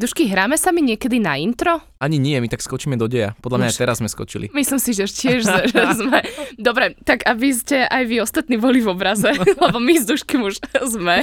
Dušky, hráme sa mi niekedy na intro? Ani nie, my tak skočíme do deja. Podľa mňa Už. aj teraz sme skočili. Myslím si, že tiež že sme. Dobre, tak aby ste aj vy ostatní boli v obraze, lebo my s Duškým už sme.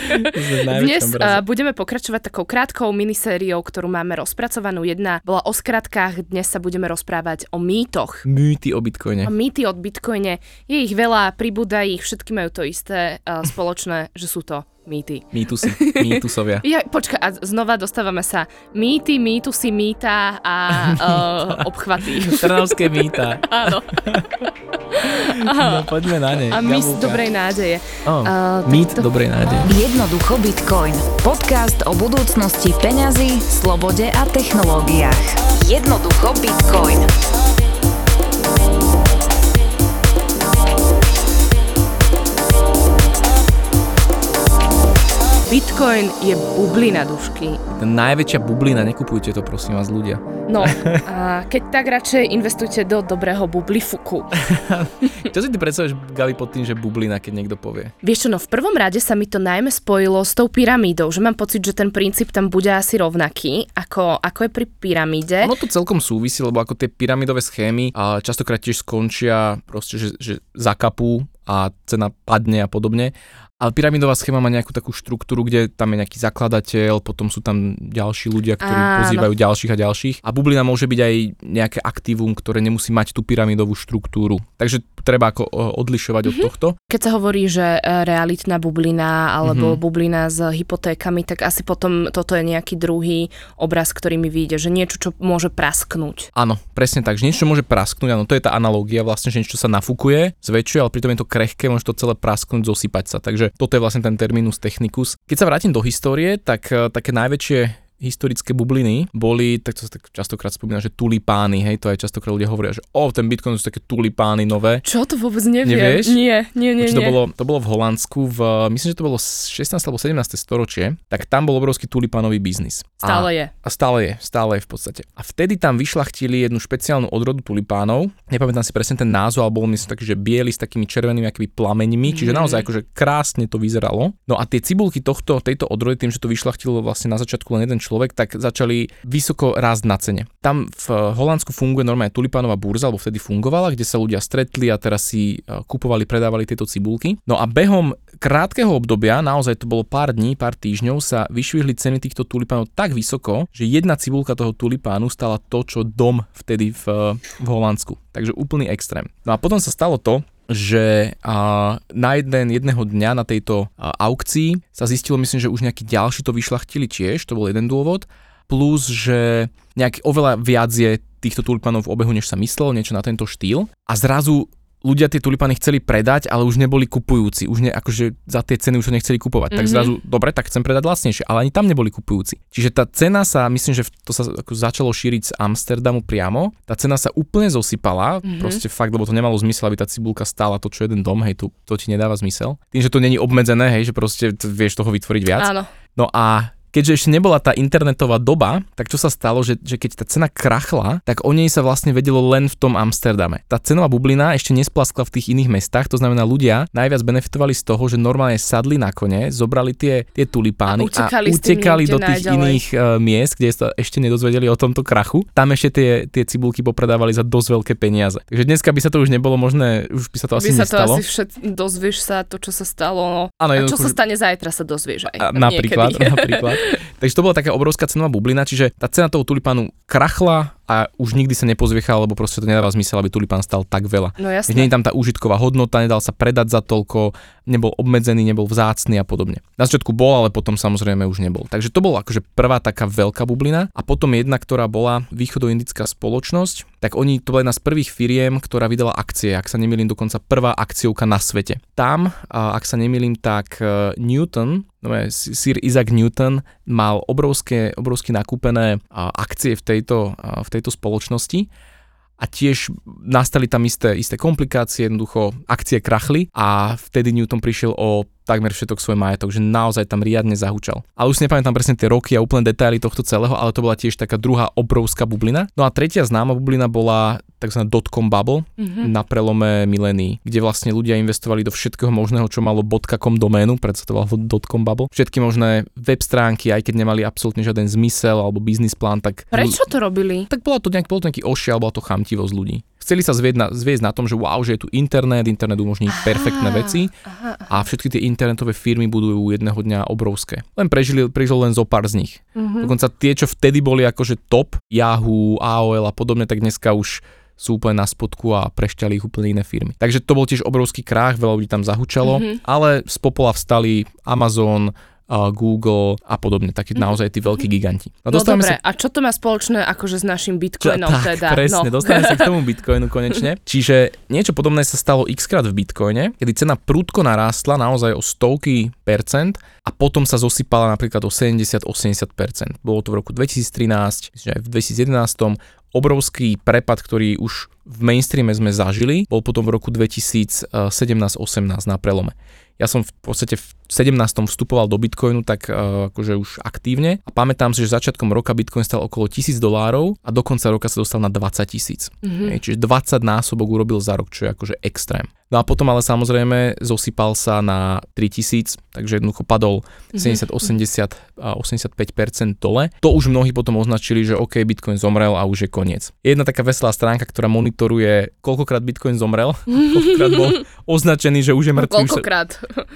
Dnes uh, budeme pokračovať takou krátkou minisériou, ktorú máme rozpracovanú. Jedna bola o skratkách, dnes sa budeme rozprávať o mýtoch. Mýty o bitcoine. A mýty od bitcoine, je ich veľa, pribúda ich, všetky majú to isté spoločné, že sú to mýty. Mýtusy, mýtusovia. Ja, počka, a znova dostávame sa mýty, mýtusy, mýta a uh, obchvaty. Trnavské mýta. Áno. No poďme na ne. A mys dobrej nádeje. Oh, tak mýt to- dobrej nádeje. Jednoducho Bitcoin. Podcast o budúcnosti peňazí, slobode a technológiách. Jednoducho Bitcoin. Bitcoin je bublina dušky. Najväčšia bublina, nekupujte to prosím vás ľudia. No, a keď tak radšej investujte do dobrého bublifuku. Čo si ty predstavuješ, Gabi, pod tým, že bublina, keď niekto povie? Vieš čo, no v prvom rade sa mi to najmä spojilo s tou pyramídou, že mám pocit, že ten princíp tam bude asi rovnaký, ako, ako je pri pyramíde. Ono to celkom súvisí, lebo ako tie pyramidové schémy a častokrát tiež skončia proste, že, že zakapú a cena padne a podobne. Ale pyramidová schéma má nejakú takú štruktúru, kde tam je nejaký zakladateľ, potom sú tam ďalší ľudia, ktorí Áno. pozývajú ďalších a ďalších. A bublina môže byť aj nejaké aktívum, ktoré nemusí mať tú pyramidovú štruktúru. Takže treba ako o, odlišovať Mhm. od tohto. Keď sa hovorí, že e, realitná bublina alebo Mhm. bublina s hypotékami, tak asi potom toto je nejaký druhý obraz, ktorý mi vyjde, že niečo, čo môže prasknúť. Áno, presne tak, že niečo môže prasknúť, áno, to je tá analógia vlastne, že niečo sa nafúkuje, zväčšuje, ale pritom je to krehké, môže to celé prasknúť, zosypať sa. Takže toto je vlastne ten terminus technicus. Keď sa vrátim do histórie, tak eh, také najväčšie historické bubliny boli, tak to sa tak častokrát spomína, že tulipány, hej, to aj častokrát ľudia hovoria, že o, ten Bitcoin sú také tulipány nové. Čo to vôbec neviem? Nevieš? Nie, nie, nie. Takže to nie. bolo, to bolo v Holandsku, v, myslím, že to bolo 16. alebo 17. storočie, tak tam bol obrovský tulipánový biznis. Stále a, je. a stále je, stále je v podstate. A vtedy tam vyšlachtili jednu špeciálnu odrodu tulipánov. Nepamätám si presne ten názov, ale bol myslím taký, že biely s takými červenými akými plameňmi, čiže Mhm. naozaj akože krásne to vyzeralo. No a tie cibulky tohto, tejto odrody, tým, že to vyšlachtilo vlastne na začiatku len jeden človek, tak začali vysoko rásť na cene. Tam v Holandsku funguje normálne tulipánová burza, alebo vtedy fungovala, kde sa ľudia stretli a teraz si e, kupovali, predávali tieto cibulky. No a behom krátkeho obdobia, naozaj to bolo pár dní, pár týždňov, sa vyšvihli ceny týchto tulipánov tak vysoko, že jedna cibulka toho tulipánu stala to, čo dom vtedy v, v Holandsku. Takže úplný extrém. No a potom sa stalo to, že na jeden, jedného dňa na tejto aukcii sa zistilo, myslím, že už nejakí ďalší to vyšlachtili tiež, to bol jeden dôvod, plus, že nejak oveľa viac je týchto tulipánov v obehu, než sa myslelo, niečo na tento štýl. A zrazu ľudia tie tulipány chceli predať, ale už neboli kupujúci. Už ne, akože za tie ceny už to nechceli kupovať. Mm-hmm. Tak Mhm. zrazu, dobre, tak chcem predať lacnejšie, ale ani tam neboli kupujúci. Čiže tá cena sa, myslím, že to sa ako začalo šíriť z Amsterdamu priamo. Tá cena sa úplne zosypala, Mhm. mm-hmm. proste fakt, lebo to nemalo zmysel, aby tá cibulka stála to, čo jeden dom, hej, to, to ti nedáva zmysel. Tým, že to není obmedzené, hej, že proste vieš toho vytvoriť viac. Áno. No a keďže ešte nebola tá internetová doba, tak čo sa stalo, že, že keď tá cena krachla, tak o nej sa vlastne vedelo len v tom Amsterdame. Tá cenová bublina ešte nesplaskla v tých iných mestách, to znamená ľudia najviac benefitovali z toho, že normálne sadli na kone, zobrali tie, tie tulipány A utekali a utekali do tých najďalej. iných uh, miest, kde sa ešte nedozvedeli o tomto krachu. Tam ešte tie, tie cibulky popredávali za dosť veľké peniaze. Takže dneska by sa to už nebolo možné, už by sa to asi By sa to asi všet, dozvieš sa to, čo sa stalo. No. Áno, A čo sa stane zajtra, sa dozvieš aj. A, napríklad, napríklad. Takže to bola taká obrovská cenová bublina, čiže tá cena toho tulipánu krachla a už nikdy sa nepozviechal, lebo proste to nedáva zmysel, aby tulipán stal tak veľa. No Že jasné. nie je tam tá užitková hodnota, nedal sa predať za toľko, nebol obmedzený, nebol vzácny a podobne. Na začiatku bol, ale potom samozrejme už nebol. Takže to bola akože prvá taká veľká bublina. A potom jedna, ktorá bola východoindická spoločnosť, tak oni, to bola jedna z prvých firiem, ktorá vydala akcie, ak sa nemýlim, dokonca prvá akciovka na svete. Tam, ak sa nemýlim, tak e, Newton, no je Sir Isaac Newton, mal obrovské, obrovské nakúpené akcie v tejto, v tejto spoločnosti. A tiež nastali tam isté, isté komplikácie, jednoducho akcie krachli a vtedy Newton prišiel o takmer všetok svoj majetok, že naozaj tam riadne zahučal. Ale už si nepamätám presne tie roky a úplne detaily tohto celého, ale to bola tiež taká druhá obrovská bublina. No a tretia známa bublina bola tzv. dotcom bubble mm-hmm. na prelome milénií, kde vlastne ľudia investovali do všetkého možného, čo malo .com doménu, volalo dotcom bubble. Všetky možné web stránky, aj keď nemali absolútne žiaden zmysel alebo biznis plán, tak... Prečo to robili? Tak bola to nejak, bol to nejaký ošia, alebo to chamtivosť ľudí. Chceli sa zvieť na, zviesť na tom, že wow, že je tu internet, internet umožní aha, perfektné veci aha, aha. a všetky tie internetové firmy budú jedného dňa obrovské. Len prežili, prežil len zo pár z nich. Uh-huh. Dokonca tie, čo vtedy boli akože top, Yahoo, AOL a podobne, tak dneska už sú úplne na spodku a prešťali ich úplne iné firmy. Takže to bol tiež obrovský krách, veľa ľudí tam zahučalo, mm-hmm. ale z popola vstali Amazon, Google a podobne, takí mm. naozaj tí veľkí giganti. No, no dobre, sa... a čo to má spoločné akože s našim bitcoinom čo, tak, teda? presne, no. dostaneme sa k tomu bitcoinu konečne. Čiže niečo podobné sa stalo x krát v bitcoine, kedy cena prúdko narástla naozaj o stovky percent a potom sa zosypala napríklad o 70-80%. Bolo to v roku 2013, myslím, že aj v 2011 obrovský prepad, ktorý už v mainstreame sme zažili, bol potom v roku 2017-18 na prelome. Ja som v podstate v 17. vstupoval do Bitcoinu tak uh, akože už aktívne a pamätám si, že začiatkom roka Bitcoin stal okolo 1000 dolárov a do konca roka sa dostal na 20 tisíc. Mm-hmm. Čiže 20 násobok urobil za rok, čo je akože extrém. No a potom ale samozrejme zosypal sa na 3000, takže jednoducho padol 70, 80 a 85% dole. To už mnohí potom označili, že OK, Bitcoin zomrel a už je koniec. Jedna taká veselá stránka, ktorá monitoruje, koľkokrát Bitcoin zomrel, koľkokrát bol označený, že už je mŕtvý. Koľkokrát?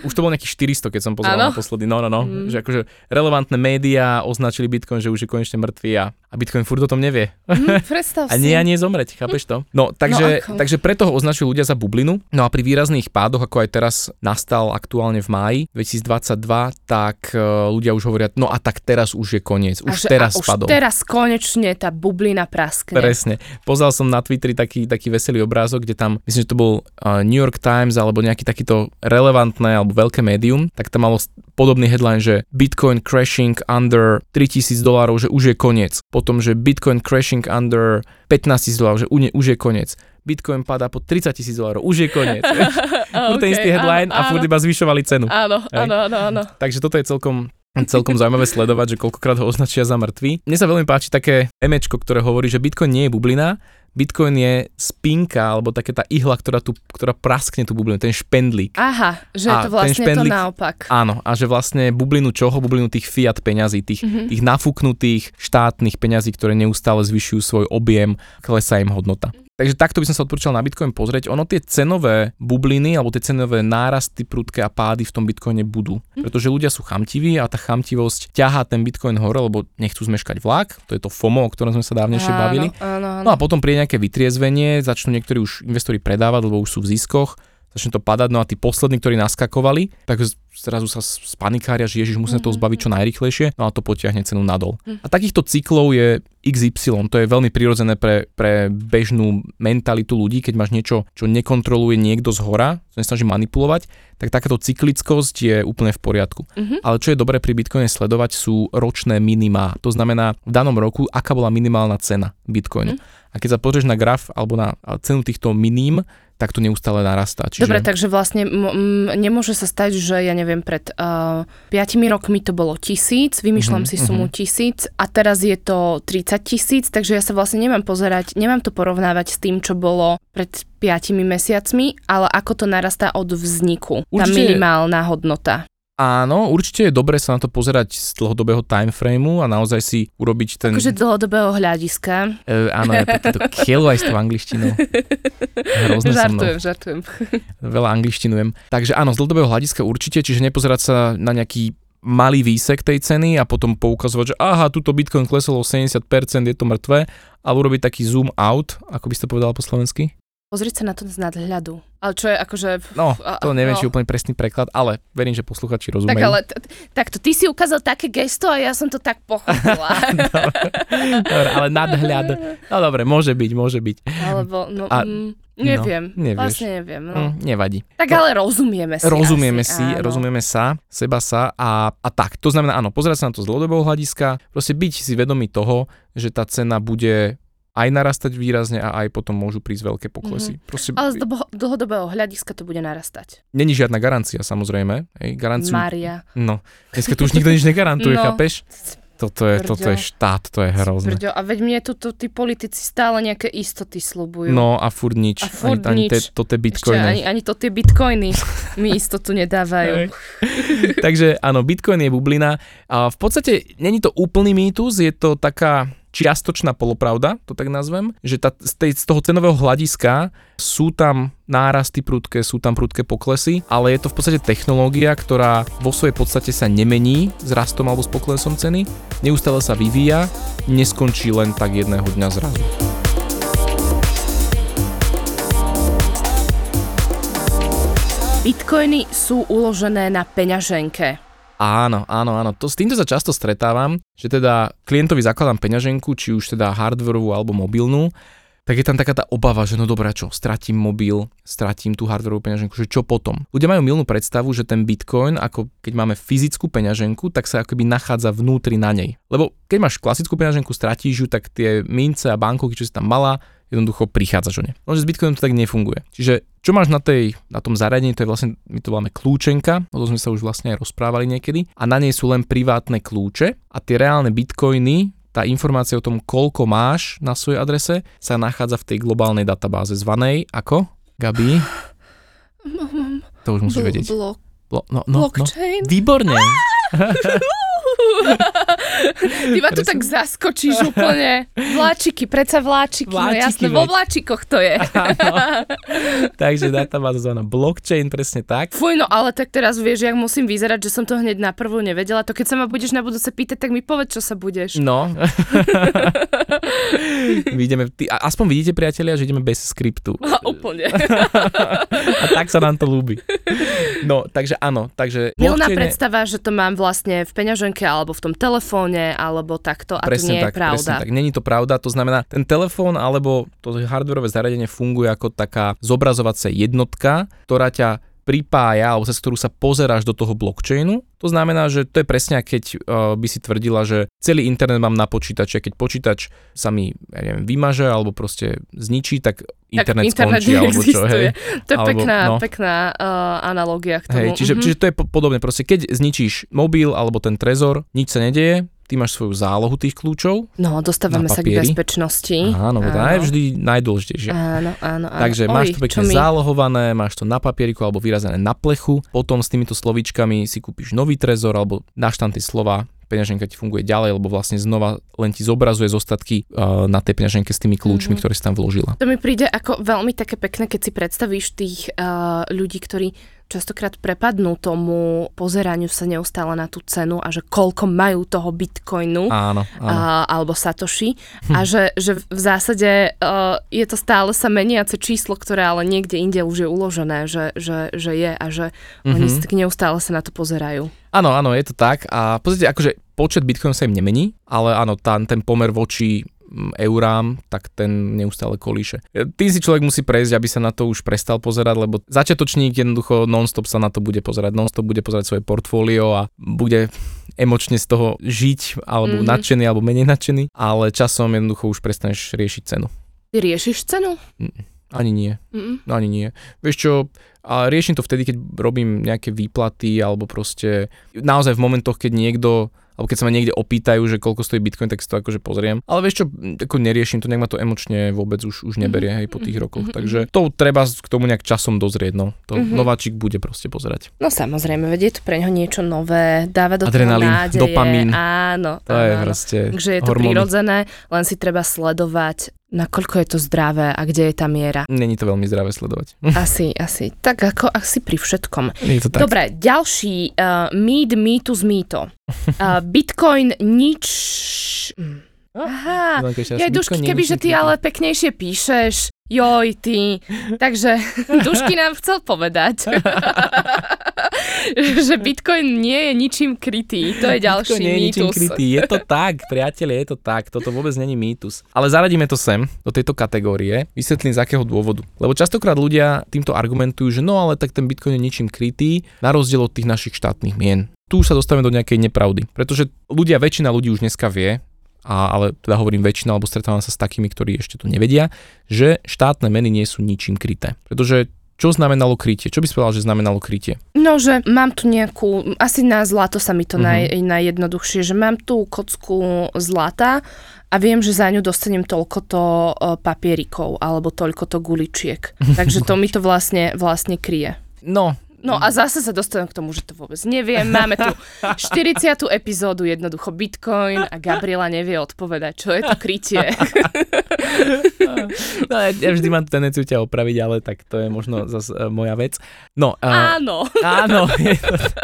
Už, už to bolo nejakých 400, keď som pozval naposledy. No, no, no. Mm. Že akože relevantné médiá označili Bitcoin, že už je konečne mŕtvý a, a Bitcoin furt o tom nevie. Mm, predstav a nie a nie zomreť, chápeš to? No, takže, no, takže preto ho označili ľudia za bublinu. No No a pri výrazných pádoch, ako aj teraz nastal aktuálne v máji 2022, tak e, ľudia už hovoria, no a tak teraz už je koniec, už že, teraz už spadol. teraz konečne tá bublina praskne. Presne. Pozal som na Twitteri taký, taký veselý obrázok, kde tam, myslím, že to bol uh, New York Times alebo nejaký takýto relevantné alebo veľké médium, tak tam malo podobný headline, že Bitcoin crashing under 3000 dolárov, že už je koniec. Potom, že Bitcoin crashing under 15 000 dolárov, že už je koniec. Bitcoin padá po 30 tisíc dolárov, už je koniec. okay, ten istý headline áno, a furt iba zvyšovali cenu. Áno, áno, áno, áno. Takže toto je celkom celkom zaujímavé sledovať, že koľkokrát ho označia za mŕtvy. Mne sa veľmi páči také emečko, ktoré hovorí, že Bitcoin nie je bublina, Bitcoin je spinka, alebo také tá ihla, ktorá, tu, ktorá praskne tú bublinu, ten špendlík. Aha, že a to vlastne špendlík, to naopak. Áno, a že vlastne bublinu čoho? Bublinu tých fiat peňazí, tých, mm-hmm. tých nafúknutých štátnych peňazí, ktoré neustále zvyšujú svoj objem, klesá im hodnota. Takže takto by som sa odporúčal na Bitcoin pozrieť. Ono tie cenové bubliny alebo tie cenové nárasty, prudké a pády v tom Bitcoine budú. Hm. Pretože ľudia sú chamtiví a tá chamtivosť ťahá ten Bitcoin hore, lebo nechcú zmeškať vlak. To je to FOMO, o ktorom sme sa dávnejšie áno, bavili. Áno, áno. No a potom príde nejaké vytriezvenie, začnú niektorí už investori predávať, lebo už sú v ziskoch začne to padať, no a tí poslední, ktorí naskakovali, tak zrazu sa spanikária, že Ježiš musíme to mhm, zbaviť čo najrychlejšie, no a to potiahne cenu nadol. Hm. A takýchto cyklov je XY, to je veľmi prirodzené pre, pre bežnú mentalitu ľudí, keď máš niečo, čo nekontroluje niekto z hora, čo snaží manipulovať, tak takáto cyklickosť je úplne v poriadku. Uh-huh. Ale čo je dobré pri Bitcoine sledovať sú ročné minimá. To znamená v danom roku, aká bola minimálna cena Bitcoinu. Uh-huh. A keď sa pozrieš na graf alebo na cenu týchto miním, tak to neustále narastá. Čiže... Dobre, takže vlastne m- m- nemôže sa stať, že ja neviem, pred uh, 5 rokmi to bolo tisíc, vymýšľam uh-huh, si sumu uh-huh. tisíc a teraz je to 30 tisíc, takže ja sa vlastne nemám pozerať, nemám to porovnávať s tým, čo bolo pred 5 mesiacmi, ale ako to narastá od vzniku, Určite... tá minimálna hodnota. Áno, určite je dobre sa na to pozerať z dlhodobého timeframeu a naozaj si urobiť ten... Akože dlhodobého hľadiska. E, áno, ja s tou angličtinou. Hrozné žartujem, žartujem. Veľa angličtinujem. Takže áno, z dlhodobého hľadiska určite, čiže nepozerať sa na nejaký malý výsek tej ceny a potom poukazovať, že aha, túto Bitcoin klesol o 70%, je to mŕtve, ale urobiť taký zoom out, ako by ste povedal po slovensky? Pozrieť sa na to z nadhľadu. Ale čo je akože... No, to neviem, no. či úplne presný preklad, ale verím, že posluchači rozumejú. Tak ale, t- takto, ty si ukázal také gesto a ja som to tak pochopila. dobre, ale nadhľad. No dobre, môže byť, môže byť. Alebo, no, a, mm, neviem. No, nevieš. Vlastne neviem. No. Mm, nevadí. Tak no, ale rozumieme si Rozumieme asi, si, áno. rozumieme sa, seba sa a, a tak. To znamená, áno, pozerať sa na to z dlhodobého hľadiska, proste byť si vedomý toho, že tá cena bude aj narastať výrazne a aj potom môžu prísť veľké poklesy. Mm-hmm. Proste, Ale z dlhodobého hľadiska to bude narastať. Není žiadna garancia, samozrejme. Hej, garanciu... Maria. No, dneska tu už nikto nič negarantuje, no. chápeš? Toto je, toto je štát, to je hrozné. Brďo. A veď mne tu tí politici stále nejaké istoty slubujú. No a furt nič. A furt ani, nič. Ani to tie bitcoiny. Ešte ani, ani to tie bitcoiny mi istotu nedávajú. Takže áno, bitcoin je bublina. A v podstate není to úplný mýtus, je to taká čiastočná polopravda, to tak nazvem, že tá, z, tej, z toho cenového hľadiska sú tam nárasty prudké, sú tam prudké poklesy, ale je to v podstate technológia, ktorá vo svojej podstate sa nemení s rastom alebo s poklesom ceny, neustále sa vyvíja, neskončí len tak jedného dňa zrazu. Bitcoiny sú uložené na peňaženke. Áno, áno, áno. To, s týmto sa často stretávam, že teda klientovi zakladám peňaženku, či už teda hardwareovú alebo mobilnú, tak je tam taká tá obava, že no dobré, čo, stratím mobil, stratím tú hardwareovú peňaženku, že čo potom? Ľudia majú milnú predstavu, že ten bitcoin, ako keď máme fyzickú peňaženku, tak sa akoby nachádza vnútri na nej. Lebo keď máš klasickú peňaženku, stratíš ju, tak tie mince a bankovky, čo si tam mala, jednoducho prichádzaš o ne. Lenže s Bitcoinom to tak nefunguje. Čiže čo máš na, tej, na tom zariadení, to je vlastne, my to voláme kľúčenka, o tom sme sa už vlastne aj rozprávali niekedy, a na nej sú len privátne kľúče a tie reálne bitcoiny, tá informácia o tom, koľko máš na svojej adrese, sa nachádza v tej globálnej databáze zvanej ako? Gabi? To už musíš vedieť. Blok. Blo- no, no, no. Blockchain? No. Výborne. Ty ma tu tak zaskočíš úplne. Vláčiky, predsa vláčiky. No vláčiky no jasné, veď. vo vláčikoch to je. Takže databáza zvaná blockchain, presne tak. Fuj, no ale tak teraz vieš, jak musím vyzerať, že som to hneď na prvú nevedela. To keď sa ma budeš na budúce pýtať, tak mi povedz, čo sa budeš. No. Vidíme, ty, aspoň vidíte, priatelia, že ideme bez skriptu. A, úplne. a tak sa nám to ľúbi. No, takže áno. Takže Milná predstava, že to mám vlastne v peňaženke alebo v tom telefóne alebo takto a presne to nie tak, je pravda. Tak, není to pravda, to znamená, ten telefón alebo to hardwareové zariadenie funguje ako taká zobrazovacia jednotka, ktorá ťa pripája, alebo cez ktorú sa pozeráš do toho blockchainu. To znamená, že to je presne, keď uh, by si tvrdila, že celý internet mám na počítači, keď počítač sa mi, ja neviem, vymaže alebo proste zničí, tak internet, tak internet skončí, alebo čo, hej. To je alebo, pekná, no. pekná uh, analogia k tomu. Hej, čiže, mm-hmm. čiže to je podobné, proste keď zničíš mobil alebo ten trezor, nič sa nedieje, ty máš svoju zálohu tých kľúčov. No, dostávame sa k bezpečnosti. Áno, áno. to je vždy najdôležitejšie. Áno, áno, áno. Takže Oj, máš to pekne zálohované, máš to na papieriku alebo vyrazené na plechu, potom s týmito slovíčkami si kúpiš nový trezor alebo dáš tam tie slova peňaženka ti funguje ďalej, lebo vlastne znova len ti zobrazuje zostatky uh, na tej peňaženke s tými kľúčmi, mm-hmm. ktoré si tam vložila. To mi príde ako veľmi také pekné, keď si predstavíš tých uh, ľudí, ktorí častokrát prepadnú tomu pozeraniu sa neustále na tú cenu a že koľko majú toho bitcoinu áno, áno. A, alebo satoshi hm. a že, že v zásade uh, je to stále sa meniace číslo, ktoré ale niekde inde už je uložené, že, že, že je a že mm-hmm. oni si tak neustále sa na to pozerajú. Áno, áno, je to tak a podstate akože počet bitcoinov sa im nemení, ale áno, tam ten pomer voči eurám, tak ten neustále kolíše. Tým si človek musí prejsť, aby sa na to už prestal pozerať, lebo začiatočník jednoducho nonstop sa na to bude pozerať, nonstop bude pozerať svoje portfólio a bude emočne z toho žiť, alebo mm-hmm. nadšený, alebo menej nadšený, ale časom jednoducho už prestaneš riešiť cenu. Ty riešiš cenu? Mm, ani nie. Mm-mm. Ani nie. Vieš čo, a riešim to vtedy, keď robím nejaké výplaty, alebo proste naozaj v momentoch, keď niekto alebo keď sa ma niekde opýtajú, že koľko stojí Bitcoin, tak si to akože pozriem. Ale vieš čo, ako neriešim to, nech ma to emočne vôbec už, už neberie, hej, po tých mhm, rokoch. Mm-hmm. Takže to treba k tomu nejak časom dozrieť, no. To mm-hmm. nováčik bude proste pozerať. No samozrejme, vedie to pre niečo nové, dáva do Adrenalín, toho nádeje. dopamín. Áno. To áno, je proste Takže je to hormóny. prirodzené, len si treba sledovať nakoľko je to zdravé a kde je tá miera. Není to veľmi zdravé sledovať. Asi, asi. Tak ako asi pri všetkom. Je to tak. Dobre, ďalší uh, mýt, mýtus, mýto. Uh, Bitcoin nič... Aha, ja Dušky, keby, že ty ale peknejšie píšeš, joj, ty. Takže Dušky nám chcel povedať, že Bitcoin nie je ničím krytý. To je ďalší Bitcoin nie je ničím krytý. Je to tak, priatelia, je to tak. Toto vôbec není mýtus. Ale zaradíme to sem, do tejto kategórie. Vysvetlím z akého dôvodu. Lebo častokrát ľudia týmto argumentujú, že no ale tak ten Bitcoin je ničím krytý, na rozdiel od tých našich štátnych mien tu sa dostávame do nejakej nepravdy. Pretože ľudia, väčšina ľudí už dneska vie, a, ale teda hovorím väčšina, alebo stretávam sa s takými, ktorí ešte to nevedia, že štátne meny nie sú ničím kryté. Pretože čo znamenalo krytie? Čo by si povedal, že znamenalo krytie? No, že mám tu nejakú, asi na zlato sa mi to uh-huh. naj, najjednoduchšie, že mám tu kocku zlata a viem, že za ňu dostanem toľko to papierikov alebo toľko to guličiek. Takže to mi to vlastne, vlastne kryje. No, No a zase sa dostanem k tomu, že to vôbec neviem. Máme tu 40. epizódu, jednoducho Bitcoin a Gabriela nevie odpovedať, čo je to krytie. No, ja, vždy mám tendenciu ťa opraviť, ale tak to je možno zase moja vec. No, uh, áno. Áno.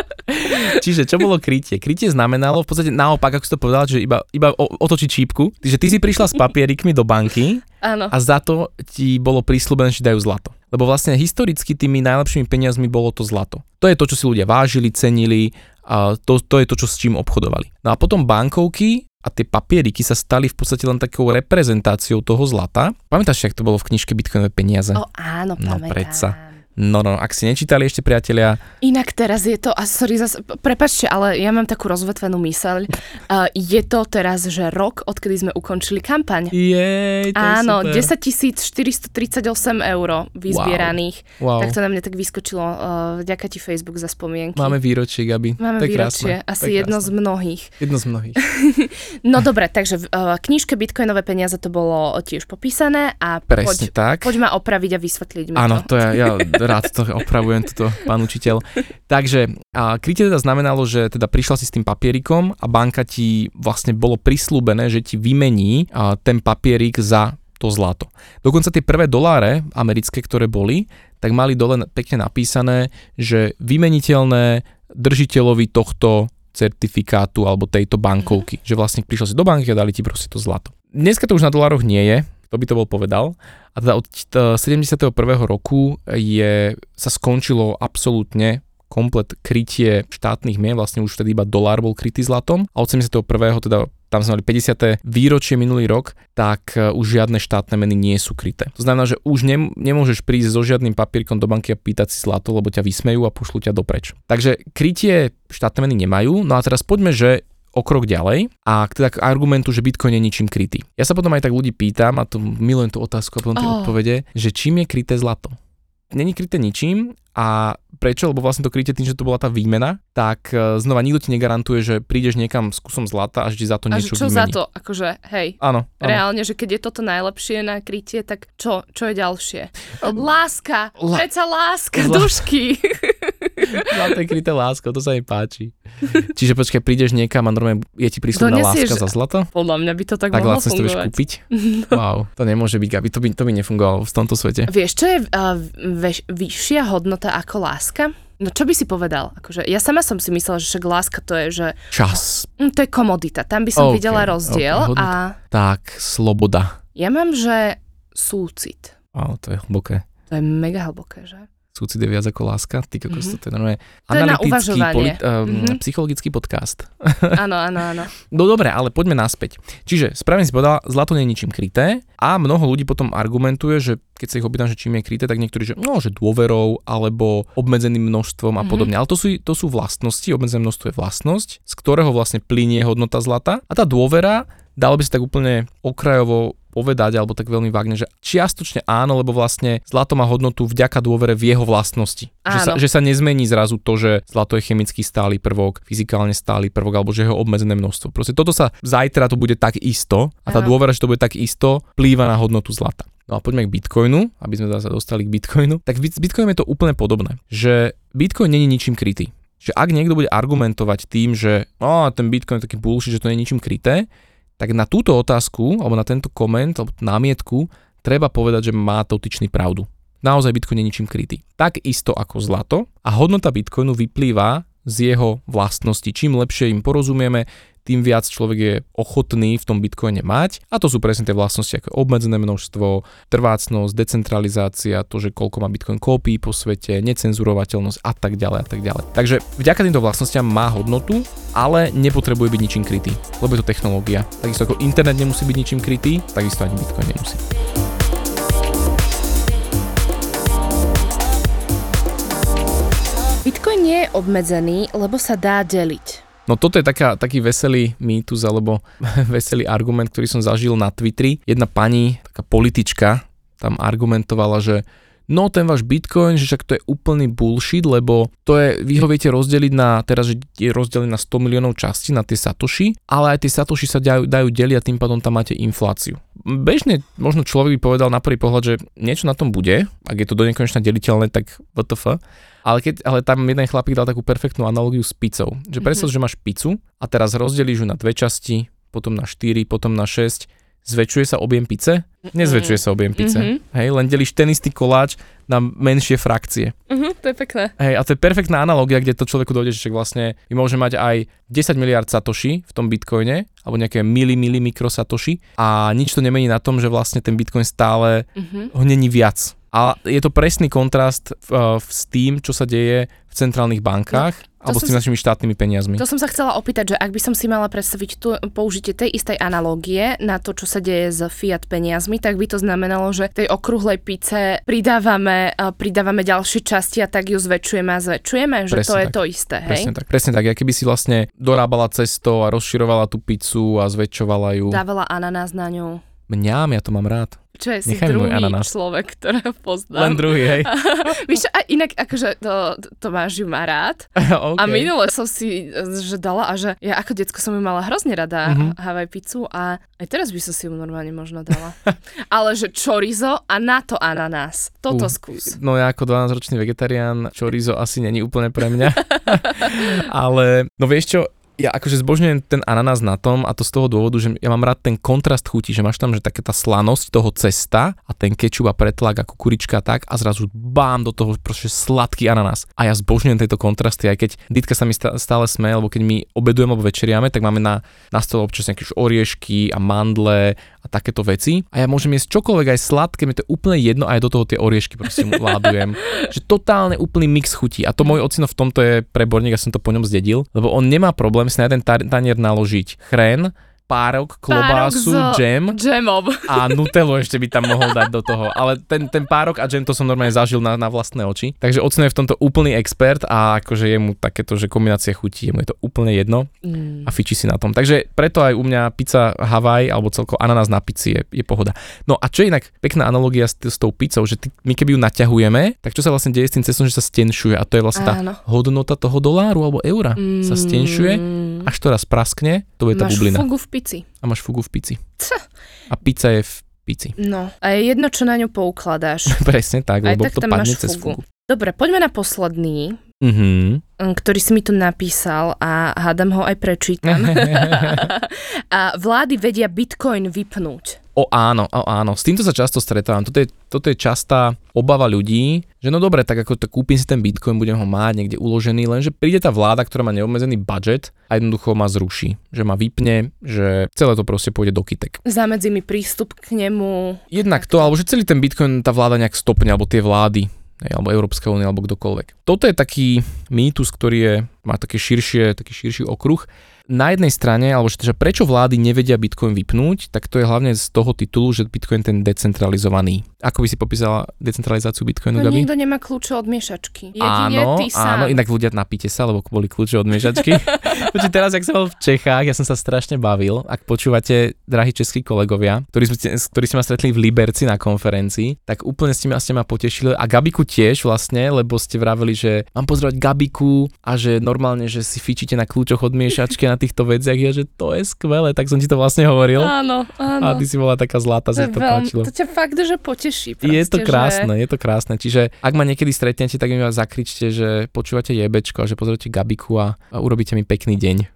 Čiže čo bolo krytie? Krytie znamenalo v podstate naopak, ako si to povedal, že iba, iba otočiť čípku. Čiže ty si prišla s papierikmi do banky Áno. a za to ti bolo prísľubené, že dajú zlato. Lebo vlastne historicky tými najlepšími peniazmi bolo to zlato. To je to, čo si ľudia vážili, cenili, a to, to je to, čo s čím obchodovali. No a potom bankovky a tie papieriky sa stali v podstate len takou reprezentáciou toho zlata. Pamätáš, ako to bolo v knižke Bitcoinové peniaze? O, áno, no, pamätám. predsa. No, no, ak si nečítali ešte priatelia. Inak teraz je to, a sorry, zas, prepačte, ale ja mám takú rozvetvenú myseľ. Uh, je to teraz, že rok, odkedy sme ukončili kampaň. Jej, to Áno, je 10 438 eur vyzbieraných. Wow. wow. Tak to na mňa tak vyskočilo. Uh, vďaka ti Facebook za spomienky. Máme výročie, Gabi. Máme to výročie, krásne. asi jedno z mnohých. Jedno z mnohých. no dobre, takže v uh, knižke Bitcoinové peniaze to bolo tiež popísané a Presne poď, tak. poď ma opraviť a vysvetliť mi Áno, to. to ja, ja rád to opravujem, toto pán učiteľ. Takže a krytie teda znamenalo, že teda prišla si s tým papierikom a banka ti vlastne bolo prislúbené, že ti vymení a, ten papierik za to zlato. Dokonca tie prvé doláre americké, ktoré boli, tak mali dole pekne napísané, že vymeniteľné držiteľovi tohto certifikátu alebo tejto bankovky. Mm-hmm. Že vlastne prišiel si do banky a dali ti proste to zlato. Dneska to už na dolároch nie je, to by to bol povedal. A teda od 71. roku je, sa skončilo absolútne komplet krytie štátnych mien, vlastne už vtedy iba dolár bol krytý zlatom a od 71. teda tam sme mali 50. výročie minulý rok, tak e, už žiadne štátne meny nie sú kryté. To znamená, že už nem, nemôžeš prísť so žiadnym papierkom do banky a pýtať si zlato, lebo ťa vysmejú a pošlú ťa dopreč. Takže krytie štátne meny nemajú, no a teraz poďme, že o krok ďalej a teda k argumentu, že Bitcoin je ničím krytý. Ja sa potom aj tak ľudí pýtam, a to milujem tú otázku a potom tie oh. odpovede, že čím je kryté zlato? Není kryté ničím a prečo? Lebo vlastne to krytie tým, že to bola tá výmena, tak e, znova nikto ti negarantuje, že prídeš niekam s kusom zlata a že ti za to niečo a čo vymení. za to? Akože, hej. Áno, áno. Reálne, že keď je toto najlepšie na krytie, tak čo, čo je ďalšie? Láska, La- predsa láska, La- dušky. Zlaté kryté lásko, to sa mi páči. Čiže počkaj, prídeš niekam a normálne je ti prísľubná láska za zlato? Podľa mňa by to tak, tak mohlo fungovať. Tak kúpiť? No. Wow, to nemôže byť, Gabi, to by, to by nefungovalo v tomto svete. Vieš, čo je uh, veš, vyššia hodnota ako láska? No čo by si povedal? Akože, ja sama som si myslela, že však láska to je, že... Čas. No, to je komodita, tam by som okay, videla rozdiel okay, a... Tak, sloboda. Ja mám, že súcit. Wow, to je hlboké. To je mega hlboké, že? Súcit je viac ako láska, ty kokos, mm-hmm. to je normálne analytický, poli- um, mm-hmm. psychologický podcast. Áno, áno, áno. No dobre, ale poďme naspäť. Čiže správne si povedala, zlato nie je ničím kryté a mnoho ľudí potom argumentuje, že keď sa ich opýtam, že čím je kryté, tak niektorí, že no, že dôverou alebo obmedzeným množstvom a mm-hmm. podobne. Ale to sú, to sú vlastnosti, obmedzené množstvo je vlastnosť, z ktorého vlastne plinie hodnota zlata a tá dôvera dalo by sa tak úplne okrajovo povedať, alebo tak veľmi vágne, že čiastočne áno, lebo vlastne zlato má hodnotu vďaka dôvere v jeho vlastnosti. Že sa, že sa nezmení zrazu to, že zlato je chemický stály prvok, fyzikálne stály prvok, alebo že jeho obmedzené množstvo. Proste toto sa zajtra to bude tak isto a tá áno. dôvera, že to bude tak isto, plýva na hodnotu zlata. No a poďme k Bitcoinu, aby sme sa dostali k Bitcoinu. Tak s Bitcoinom je to úplne podobné, že Bitcoin není ničím krytý. Že ak niekto bude argumentovať tým, že oh, ten Bitcoin je taký bullshit, že to nie je ničím kryté, tak na túto otázku, alebo na tento koment, alebo námietku, treba povedať, že má dotyčný pravdu. Naozaj Bitcoin je ničím krytý. Tak isto ako zlato a hodnota Bitcoinu vyplýva z jeho vlastnosti. Čím lepšie im porozumieme, tým viac človek je ochotný v tom bitcoine mať. A to sú presne tie vlastnosti ako obmedzené množstvo, trvácnosť, decentralizácia, to, že koľko má bitcoin kópií po svete, necenzurovateľnosť a tak ďalej a tak ďalej. Takže vďaka týmto vlastnostiam má hodnotu, ale nepotrebuje byť ničím krytý, lebo je to technológia. Takisto ako internet nemusí byť ničím krytý, takisto ani bitcoin nemusí. Bitcoin nie je obmedzený, lebo sa dá deliť. No toto je taká, taký veselý mýtus alebo veselý argument, ktorý som zažil na Twitteri. Jedna pani, taká politička, tam argumentovala, že no ten váš Bitcoin, že však to je úplný bullshit, lebo to je, vy ho viete rozdeliť na, teraz že je rozdelený na 100 miliónov častí, na tie satoshi, ale aj tie satoshi sa dajú, dajú deliť a tým pádom tam máte infláciu. Bežne možno človek by povedal na prvý pohľad, že niečo na tom bude, ak je to do nekonečna deliteľné, tak WTF. Ale, keď, ale tam jeden chlapík dal takú perfektnú analogiu s pizzou. Že predstav, mm-hmm. že máš pizzu a teraz rozdelíš ju na dve časti, potom na 4, potom na 6 zväčšuje sa objem pice? Nezväčšuje sa objem pice. Mm-hmm. Hej, len delíš ten istý koláč na menšie frakcie. Mm-hmm, to je pekné. Hej, a to je perfektná analogia, kde to človeku dojde, že vlastne my môžeme mať aj 10 miliard satoshi v tom bitcoine, alebo nejaké mili, mili mikrosatoshi a nič to nemení na tom, že vlastne ten bitcoin stále mm-hmm. ho není viac. A je to presný kontrast uh, s tým, čo sa deje v centrálnych bankách. No alebo s tými našimi štátnymi peniazmi. To som sa chcela opýtať, že ak by som si mala predstaviť tu použitie tej istej analógie na to, čo sa deje s fiat peniazmi, tak by to znamenalo, že tej okrúhlej pice pridávame, pridávame ďalšie časti a tak ju zväčšujeme a zväčšujeme, že presne to je to isté, hej? Presne tak, presne tak. Ja keby si vlastne dorábala cesto a rozširovala tú pizzu a zväčšovala ju. Dávala ananás na ňu. Mňam, ja to mám rád. Čo je si Nechaj druhý človek, ktorého poznám. Len druhý, hej. Víš, a inak akože to, to máš ju má rád. okay. A minule som si že dala a že ja ako decko som ju mala hrozne rada mm-hmm. Hawaii pizzu a aj teraz by som si ju normálne možno dala. Ale že chorizo a na to ananás. Toto uh, skús. No ja ako 12-ročný vegetarián chorizo asi není úplne pre mňa. Ale no vieš čo, ja akože zbožňujem ten ananás na tom a to z toho dôvodu, že ja mám rád ten kontrast chuti, že máš tam, že taká tá slanosť toho cesta a ten kečup a pretlak a kukurička a tak a zrazu bám do toho proste sladký ananás. A ja zbožňujem tieto kontrasty, aj keď Ditka sa mi stále smeje, lebo keď my obedujeme alebo večeriame, tak máme na, na stole občas nejaké oriešky a mandle a takéto veci. A ja môžem jesť čokoľvek aj sladké, mi to je úplne jedno, aj do toho tie oriešky proste ládujem. že totálne úplný mix chutí. A to môj ocino v tomto je preborník, ja som to po ňom zdedil, lebo on nemá problém si na jeden tanier naložiť chren, párok, klobásu, párok džem. Džemom. A nutelu ešte by tam mohol dať do toho. Ale ten, ten párok a džem to som normálne zažil na, na vlastné oči. Takže ocino je v tomto úplný expert a akože je mu takéto, že kombinácia chutí, je mu je to úplne jedno mm. a fičí si na tom. Takže preto aj u mňa pizza Hawaii alebo celko ananás na pici je, je pohoda. No a čo je inak pekná analogia s, s tou pizzou, že ty, my keby ju naťahujeme, tak čo sa vlastne deje s tým cestom, že sa stenšuje a to je vlastne Áno. tá hodnota toho doláru alebo eura mm. sa stenšuje, až to raz praskne, to je tá bublina. Fungu v pici. A máš fugu v pici. A pizza je v pici. No, a je jedno, čo na ňu poukladáš. Presne tak, Aj lebo tak to padne cez fugu. Dobre, poďme na posledný, mm-hmm. ktorý si mi tu napísal a hádam ho aj prečítam. a vlády vedia Bitcoin vypnúť. O áno, o áno. S týmto sa často stretávam. Toto je, toto je častá obava ľudí, že no dobre, tak ako to kúpim si ten bitcoin, budem ho mať niekde uložený, lenže príde tá vláda, ktorá má neobmedzený budget a jednoducho ma zruší. Že ma vypne, že celé to proste pôjde do kytek. Zamedzí mi prístup k nemu. Jednak to, alebo že celý ten bitcoin tá vláda nejak stopne, alebo tie vlády alebo Európska únia, alebo kdokoľvek. Toto je taký mýtus, ktorý je, má také širšie, taký širší okruh na jednej strane, alebo že, prečo vlády nevedia Bitcoin vypnúť, tak to je hlavne z toho titulu, že Bitcoin ten decentralizovaný. Ako by si popísala decentralizáciu Bitcoinu, no, Gabi? nikto nemá kľúče od miešačky. Jedine áno, ty sám. áno, inak ľudia napíte sa, lebo boli kľúče od miešačky. Počuť, teraz, ak som bol v Čechách, ja som sa strašne bavil. Ak počúvate, drahí českí kolegovia, ktorí ktorí ste ma stretli v Liberci na konferencii, tak úplne ste ma, ste ma potešili. A Gabiku tiež vlastne, lebo ste vraveli, že mám pozdravať Gabiku a že normálne, že si fičíte na kľúčoch od miešačky na týchto veciach. Ja, že to je skvelé, tak som ti to vlastne hovoril. Áno, áno. A ty si bola taká zlatá, sa to páčilo. To ťa fakt, že poteší. Proste, je to krásne, že... je to krásne. Čiže ak ma niekedy stretnete, tak mi vás zakričte, že počúvate jebečko a že pozrite Gabiku a, a urobíte mi pekný deň.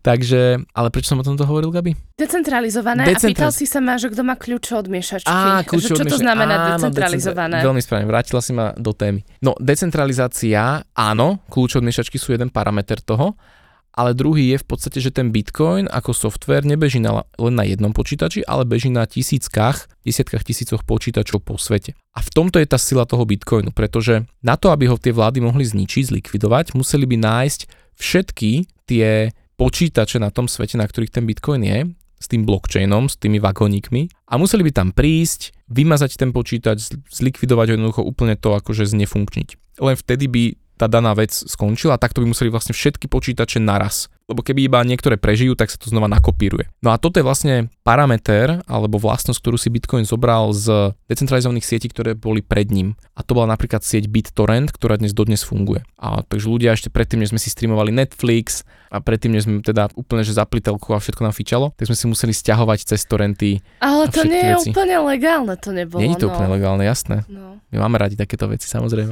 Takže, ale prečo som o tomto hovoril, Gabi? Decentralizované. Decentraliz- a pýtal si sa ma, že kto má kľúče od miešačky. Á, kľúče čo od to znamená áno, decentralizované? Veľmi správne, vrátila si ma do témy. No, decentralizácia, áno, kľúče od miešačky sú jeden parameter toho, ale druhý je v podstate, že ten Bitcoin ako software nebeží na, len na jednom počítači, ale beží na tisíckach, desiatkách tisícoch počítačov po svete. A v tomto je tá sila toho Bitcoinu, pretože na to, aby ho tie vlády mohli zničiť, zlikvidovať, museli by nájsť všetky tie počítače na tom svete, na ktorých ten Bitcoin je, s tým blockchainom, s tými vagónikmi a museli by tam prísť, vymazať ten počítač, zlikvidovať ho jednoducho úplne to akože znefunkčniť. Len vtedy by tá daná vec skončila a takto by museli vlastne všetky počítače naraz lebo keby iba niektoré prežijú, tak sa to znova nakopíruje. No a toto je vlastne parameter alebo vlastnosť, ktorú si Bitcoin zobral z decentralizovaných sietí, ktoré boli pred ním. A to bola napríklad sieť BitTorrent, ktorá dnes dodnes funguje. A takže ľudia ešte predtým, než sme si streamovali Netflix a predtým, než sme teda úplne že zapli telku a všetko nám fičalo, tak sme si museli stiahovať cez torrenty. Ale to nie je veci. úplne legálne, to nebolo. Nie je to no. úplne legálne, jasné. No. My máme radi takéto veci, samozrejme.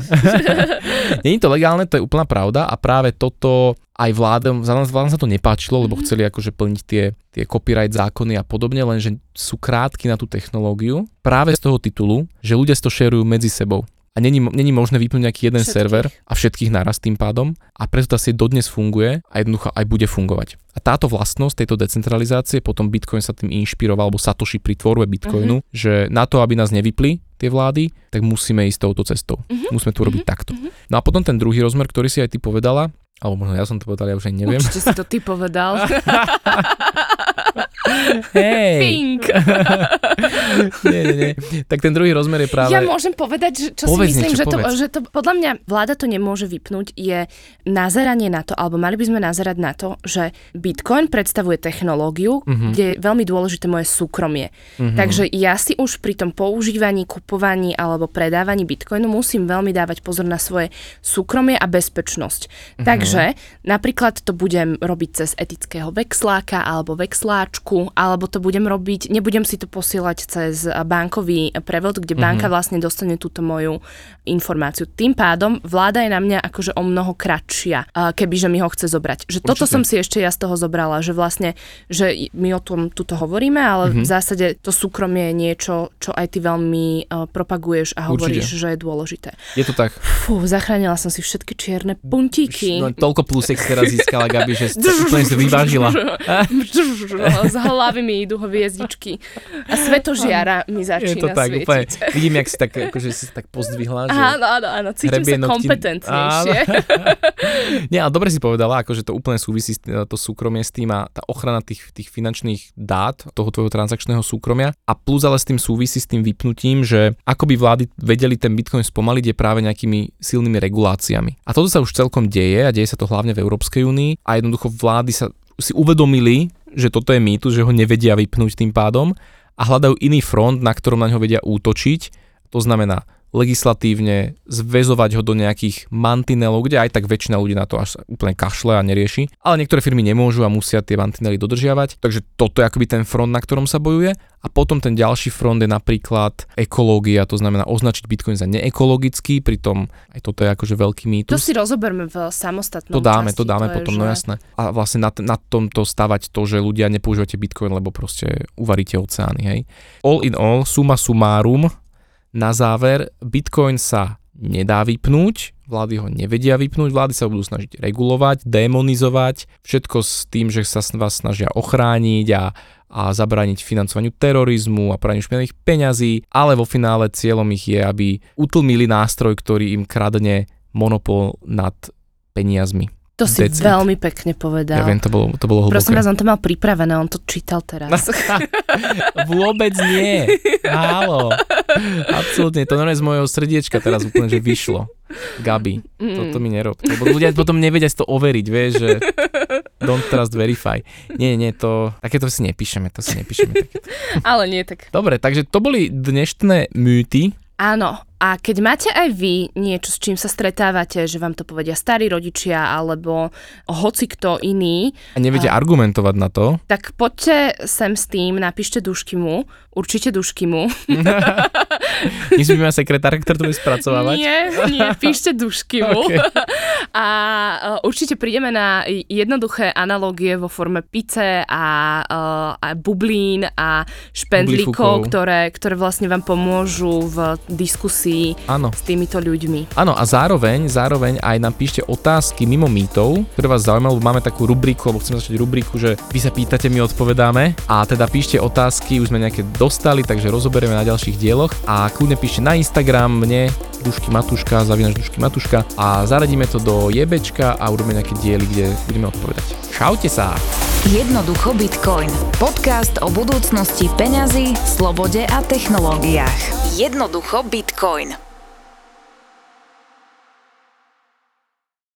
nie je to legálne, to je úplná pravda a práve toto aj vládom, vládom sa to nepáčilo, lebo mm-hmm. chceli akože plniť tie, tie copyright zákony a podobne, lenže sú krátky na tú technológiu práve z toho titulu, že ľudia si to šerujú medzi sebou. A není, není možné vypnúť nejaký jeden všetkých. server a všetkých naraz tým pádom a preto tá sieť dodnes funguje a jednoducho aj bude fungovať. A táto vlastnosť tejto decentralizácie, potom Bitcoin sa tým inšpiroval, alebo Satoshi pri tvorbe Bitcoinu, uh-huh. že na to, aby nás nevypli tie vlády, tak musíme ísť touto cestou. Uh-huh. Musíme to robiť uh-huh. takto. Uh-huh. No a potom ten druhý rozmer, ktorý si aj ty povedala, alebo možno ja som to povedal, ja už aj neviem. Určite si to ty povedal. Hej. Pink. nie, nie, nie. Tak ten druhý rozmer je práve... Ja môžem povedať, že, čo povedz si myslím, niečo, že, to, že to podľa mňa vláda to nemôže vypnúť, je nazeranie na to, alebo mali by sme nazerať na to, že Bitcoin predstavuje technológiu, uh-huh. kde je veľmi dôležité moje súkromie. Uh-huh. Takže ja si už pri tom používaní, kupovaní alebo predávaní Bitcoinu musím veľmi dávať pozor na svoje súkromie a bezpečnosť. Uh-huh. Takže napríklad to budem robiť cez etického vexláka alebo vexláčku, alebo to budem robiť, nebudem si to posielať cez bankový prevod, kde mm-hmm. banka vlastne dostane túto moju informáciu. Tým pádom vláda je na mňa akože o mnoho kratšia, kebyže mi ho chce zobrať. Že Určite. toto som si ešte ja z toho zobrala, že vlastne, že my o tom tuto hovoríme, ale mm-hmm. v zásade to súkromie je niečo, čo aj ty veľmi uh, propaguješ a hovoríš, Určite. že je dôležité. Je to tak. Fú, zachránila som si všetky čierne puntíky. No, toľko plusek teraz získala Gabi, že úplne si vyvážila. hlavy mi idú hviezdičky. A svetožiara mi začína Je to tak, svietiť. úplne. Vidím, jak si tak, akože si tak pozdvihla. Že áno, áno, áno, cítim sa kompetentnejšie. Nie, ale dobre si povedala, akože to úplne súvisí to súkromie s tým a tá ochrana tých, tých finančných dát, toho tvojho transakčného súkromia a plus ale s tým súvisí s tým vypnutím, že ako by vlády vedeli ten Bitcoin spomaliť je práve nejakými silnými reguláciami. A toto sa už celkom deje a deje sa to hlavne v Európskej únii a jednoducho vlády sa si uvedomili, že toto je mýtus, že ho nevedia vypnúť tým pádom a hľadajú iný front, na ktorom na ňo vedia útočiť. To znamená legislatívne zväzovať ho do nejakých mantinelov, kde aj tak väčšina ľudí na to až úplne kašle a nerieši. Ale niektoré firmy nemôžu a musia tie mantinely dodržiavať. Takže toto je akoby ten front, na ktorom sa bojuje. A potom ten ďalší front je napríklad ekológia, to znamená označiť Bitcoin za neekologický, pritom aj toto je akože veľký mýtus. To si rozoberme v samostatnom To dáme, časti, to dáme to potom, že... no jasné. A vlastne na, na tomto stavať to, že ľudia nepoužívate Bitcoin, lebo proste uvaríte oceány, hej. All in all, suma sumárum, na záver, Bitcoin sa nedá vypnúť, vlády ho nevedia vypnúť, vlády sa budú snažiť regulovať, demonizovať, všetko s tým, že sa vás snažia ochrániť a, a zabrániť financovaniu terorizmu a praniu špinavých peňazí, ale vo finále cieľom ich je, aby utlmili nástroj, ktorý im kradne monopol nad peniazmi. To si Decent. veľmi pekne povedal. Ja viem, to bolo, to bolo hlboké. Prosím vás, on to mal pripravené, on to čítal teraz. Vôbec nie. Álo. Absolútne, to normálne z mojho srdiečka teraz úplne, že vyšlo. Gabi, mm. toto mi nerob. Lebo ľudia potom nevedia si to overiť, vieš, že don't trust verify. Nie, nie, to, takéto si nepíšeme, to si nepíšeme. Takéto. Ale nie tak. Dobre, takže to boli dnešné mýty, Áno, a keď máte aj vy niečo, s čím sa stretávate, že vám to povedia starí rodičia alebo hoci kto iný. A neviete a, argumentovať na to? Tak poďte sem s tým, napíšte mu, určite mu. Myslíme sekretár, ktorý to bude spracovávať? Nie, nie, píšte mu. okay. A určite prídeme na jednoduché analogie vo forme pice a, a bublín a špendlíkov, ktoré, ktoré vlastne vám pomôžu v diskusii ano. s týmito ľuďmi. Áno a zároveň, zároveň aj nám píšte otázky mimo mýtov, ktoré vás zaujímajú, lebo máme takú rubriku, alebo chceme začať rubriku, že vy sa pýtate, my odpovedáme a teda píšte otázky, už sme nejaké dostali, takže rozoberieme na ďalších dieloch a kľudne píšte na Instagram mne, Dušky Matuška, zavinaš Dušky Matuška a zaradíme to do jebečka a urobíme nejaké diely, kde budeme odpovedať. Čaute sa! Jednoducho Bitcoin. Podcast o budúcnosti peňazí, slobode a technológiách. Jednoducho Bitcoin.